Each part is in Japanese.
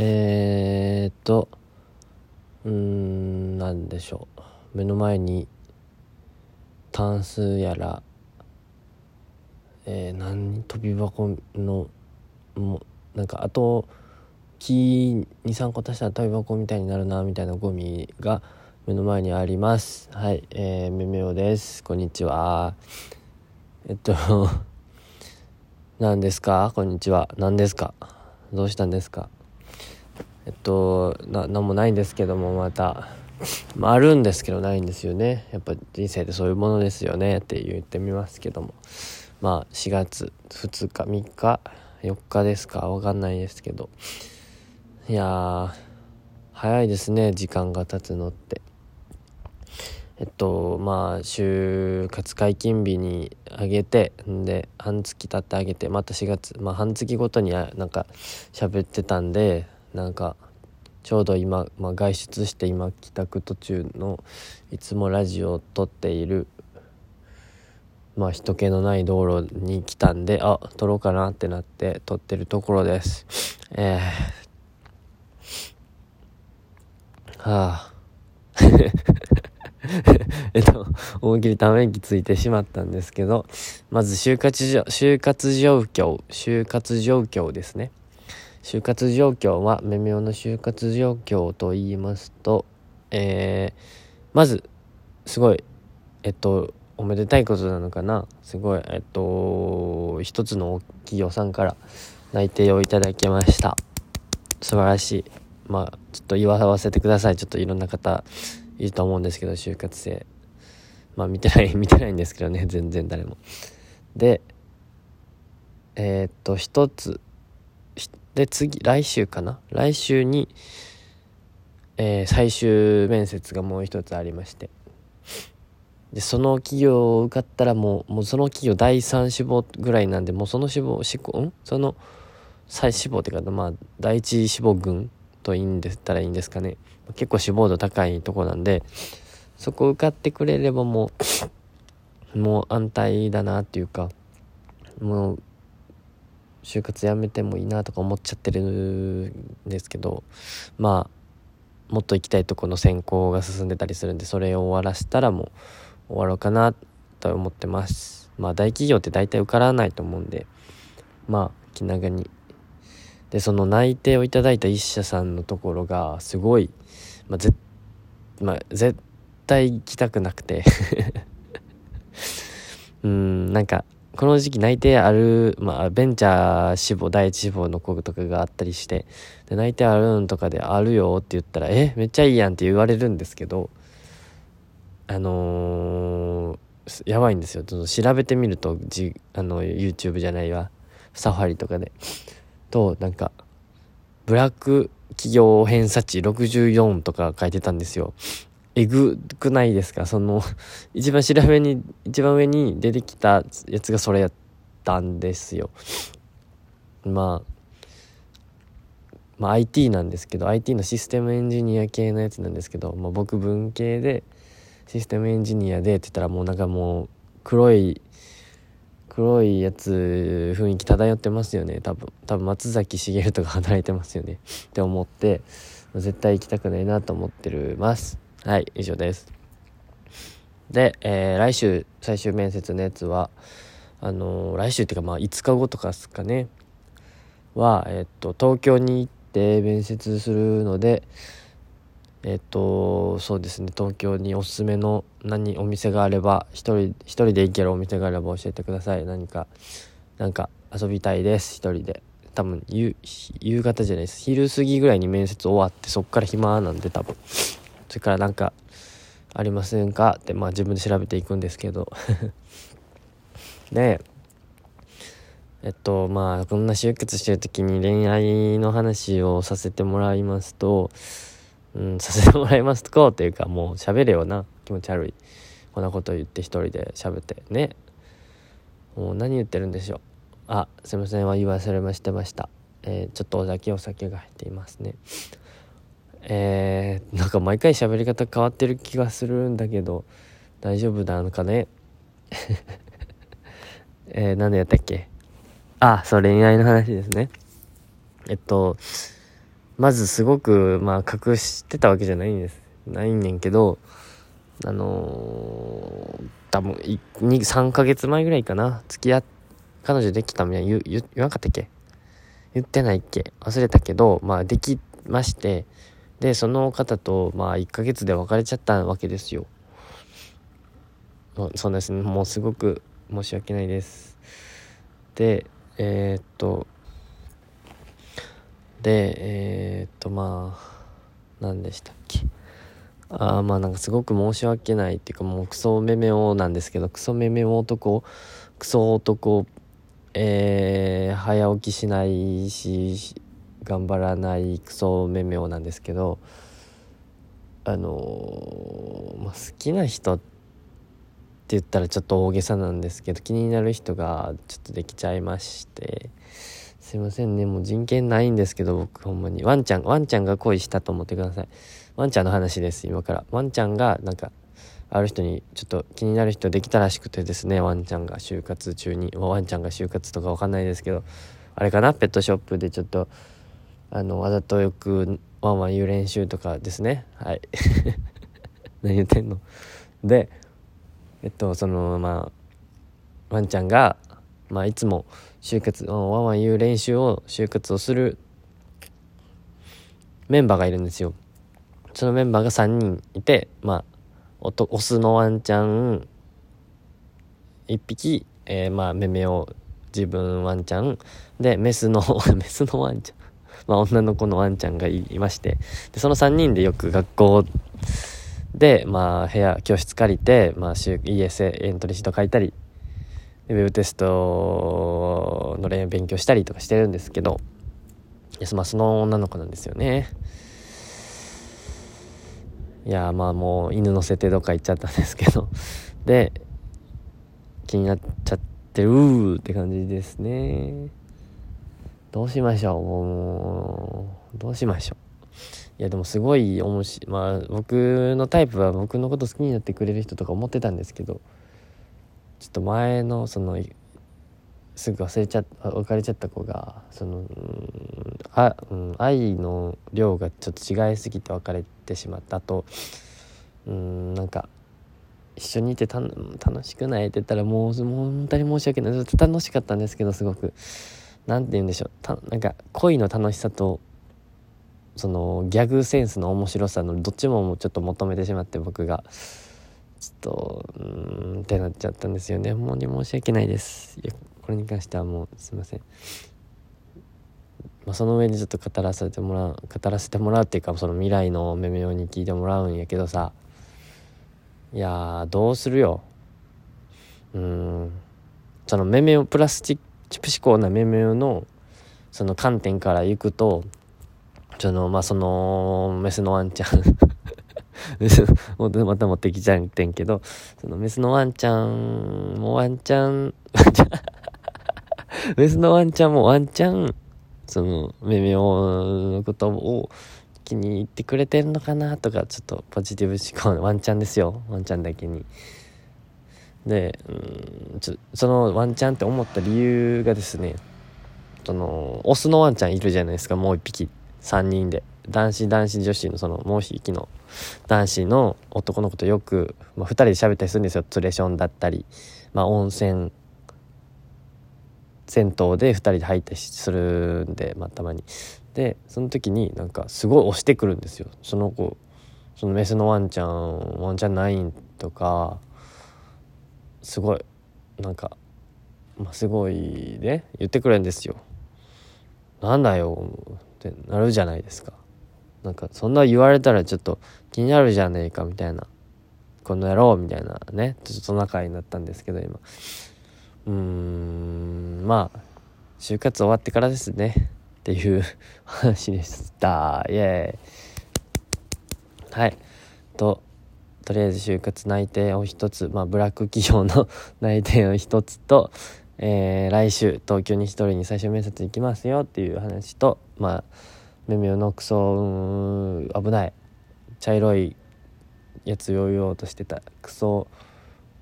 えー、っとうーんなんでしょう。目の前にタンスやらえー、何跳び箱のもなんかあと木23個足したら跳び箱みたいになるなみたいなゴミが目の前にあります。はいえー、めめおです。こんにちは。えっと 何ですか？こんにちは。何ですか？どうしたんですか？えっとな何もないんですけどもまた、まあ、あるんですけどないんですよね。やっぱ人生ってそういうものですよねって言ってみますけども。まあ4月2日3日4日ですかわかんないですけど。いや早いですね時間が経つのって。えっとまあ就活解禁日にあげてんで半月経ってあげてまた4月まあ半月ごとになんか喋ってたんでなんかちょうど今、まあ、外出して今帰宅途中のいつもラジオを撮っているまあ人気のない道路に来たんであ撮ろうかなってなって撮ってるところです。えー、はあ。えっと、思い切りため息ついてしまったんですけど、まず就活就活状況、就活状況ですね。就活状況は、めめおの就活状況と言いますと、えー、まず、すごい、えっと、おめでたいことなのかな。すごい、えっと、一つの企業さんから内定をいただきました。素晴らしい。まあ、ちょっと言わせてください。ちょっといろんな方いると思うんですけど、就活生。まあ、見てない、見てないんですけどね、全然誰も。で、えー、っと、一つ、で、次、来週かな？来週に、えー、最終面接がもう一つありまして。で、その企業を受かったらもう、もうその企業第3志望ぐらいなんで、もうその志望、志向、ん？その、再志望っていうか、まあ、第一志望群といいんでったらいいんですかね。結構志望度高いとこなんで、そこ受かってくれればもう、もう安泰だなっていうか、もう、就活やめてもいいなとか思っちゃってるんですけどまあもっと行きたいとこの選考が進んでたりするんでそれを終わらせたらもう終わろうかなと思ってます。まあ大企業って大体受からないと思うんでまあ気長に。でその内定をいただいた一社さんのところがすごい、まあ、ぜまあ、絶対行きたくなくて。うんなんかこの時期内定ある、まあ、ベンチャー志望、第一志望の子とかがあったりして、で、内定あるんとかであるよって言ったら、え、めっちゃいいやんって言われるんですけど、あのー、やばいんですよ。ちょっと調べてみると、じ、あの、YouTube じゃないわ、サファリとかで。と、なんか、ブラック企業偏差値64とか書いてたんですよ。えぐくないですか？その、一番調べに、一番上に出てきたやつがそれやったんですよ。まあ、まあ IT なんですけど、IT のシステムエンジニア系のやつなんですけど、まあ僕文系で、システムエンジニアでって言ったらもうなんかもう、黒い、黒いやつ雰囲気漂ってますよね。多分多分松崎しげるとか働いてますよね。って思って絶対行きたくないなと思ってるます。はい、以上です。で、えー、来週最終面接のやつは、あのー、来週っていうかまあ5日後とかですかね、は、えっと、東京に行って面接するので、えっと、そうですね、東京におすすめの何、お店があれば、一人、一人で行けるお店があれば教えてください。何か、なんか遊びたいです、一人で。多分夕、夕方じゃないです。昼過ぎぐらいに面接終わって、そっから暇なんで多分。それからなんかありませんか？ってまあ自分で調べていくんですけど。でえっとまあこんな就活してる時に恋愛の話をさせてもらいますとうんさせてもらいますとこうっていうかもう喋れよな。気持ち悪い。こんなこと言って一人で喋ってね。もう何言ってるんでしょう。あすいません。は言わされましてました。えー、ちょっとお酒お酒が入っていますね。えー、なんか毎回喋り方変わってる気がするんだけど大丈夫なのかね？えー、何でやったっけ？あそう恋愛の話ですね。えっとまずすごく、まあ、隠してたわけじゃないんです。ないんねんけど、あのー、多分、3ヶ月前ぐらいかな？付き合っ、彼女できたみたい言、言、言わなかったっけ？言ってないっけ？忘れたけど、まあ、できまして、で、その方と、まあ、1ヶ月で別れちゃったわけですよ。そうですね。もうすごく申し訳ないです。で、えー、っと、で、えー、っと、まあ、何でしたっけ。あまあなんかすごく申し訳ないっていうかもうクソめめおなんですけどクソめめ男クソ男えー、早起きしないし頑張らないクソめめおなんですけどあの、まあ、好きな人って言ったらちょっと大げさなんですけど気になる人がちょっとできちゃいましてすいませんねもう人権ないんですけど僕ほんまに。ワンちゃんワンちゃんが恋したと思ってください。ワンちゃんの話です今から。ワンちゃんがなんかある人にちょっと気になる人できたらしくてですねワンちゃんが就活中に。ワンちゃんが就活とかわかんないですけどあれかな？ペットショップでちょっとあのわざとよくワンワン言う練習とかですね。はい。何言ってんの。でえっとそのまあワンちゃんがまあいつも就活ワンワン言う練習を就活をするメンバーがいるんですよ。そのメンバーが3人いてまあおとオスのワンちゃん1匹、えー、まあめめを自分ワンちゃん。でメスの メスのワンちゃん。まあ女の子のワンちゃんがいましてでその3人でよく学校でまあ部屋教室借りて、まあ、ES エントリーシート書いたりウェブテストの練勉強したりとかしてるんですけど、いや、まあ、その女の子なんですよね。いや、まあもう犬乗せてどっか行っちゃったんですけど、で、気になっちゃってるって感じですね。どうしましょうもう、どうしましょう。いやでもすごい面白い。まあ僕のタイプは僕のこと好きになってくれる人とか思ってたんですけど、ちょっと前のそのすぐ忘れちゃ別れちゃった子がそのあ、うん、愛の量がちょっと違いすぎて別れてしまったとうんなんか一緒にいてた楽しくないって言ったらもうもう本当に申し訳ない楽しかったんですけどすごく何て言うんでしょう。たなんか恋の楽しさとそのギャグセンスの面白さのどっちもちょっと求めてしまって僕が。ちょっとうんってなっちゃったんですよね。もうに申し訳ないです。いやこれに関してはもうすいません、まあ、その上でちょっと語らせてもらう語らせてもらうっていうかその未来のめめよに聞いてもらうんやけどさ。いやどうするよ。うん。そのめめよプラスチック思考なめめよのその観点からいくとそのまあそのメスのワンちゃん また持ってきちゃってんけど、そのメスのワンちゃんもワンちゃん、メスのワンちゃんもワンちゃん、その、めめおのことを気に入ってくれてるのかなとか、ちょっとポジティブ思考のワンちゃんですよ。ワンちゃんだけに。で、うん、そのワンちゃんって思った理由がですね、その、オスのワンちゃんいるじゃないですか、もう一匹。3人で。男子男子女子のそのもう一匹の。男子の男の子とよく、まあ、2人で喋ったりするんですよ。ツレションだったり、まあ、温泉銭湯で2人で入ったりするんで、まあ、たまに。でその時になんかすごい押してくるんですよ。その子。そのメスのワンちゃんワンちゃんナインとか。すごいなんか、まあ、すごいね言ってくれるんですよ。なんだよってなるじゃないですか。なんかそんな言われたらちょっと気になるじゃねえかみたいな。この野郎みたいなね。ちょっと仲になったんですけど今。うーんまあ就活終わってからですね。っていう話でした。イエーイ。はい。ととりあえず就活内定を一つまあブラック企業の 内定を一つとえー、来週東京に一人に最終面接行きますよっていう話とまあめめのクソ危ない茶色いやつを言おうとしてたクソ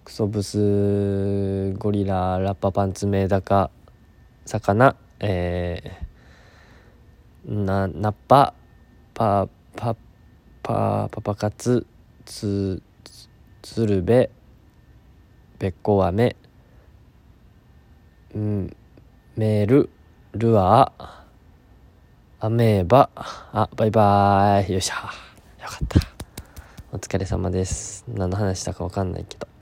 クソブスゴリララッパパンツメダカ魚えー、なナッパパパパパパ活つ鶴瓶べっこう飴うんメールルアーアメーバあバイバーイ。よっしゃ。よかった。お疲れ様です。何の話したか分かんないけど。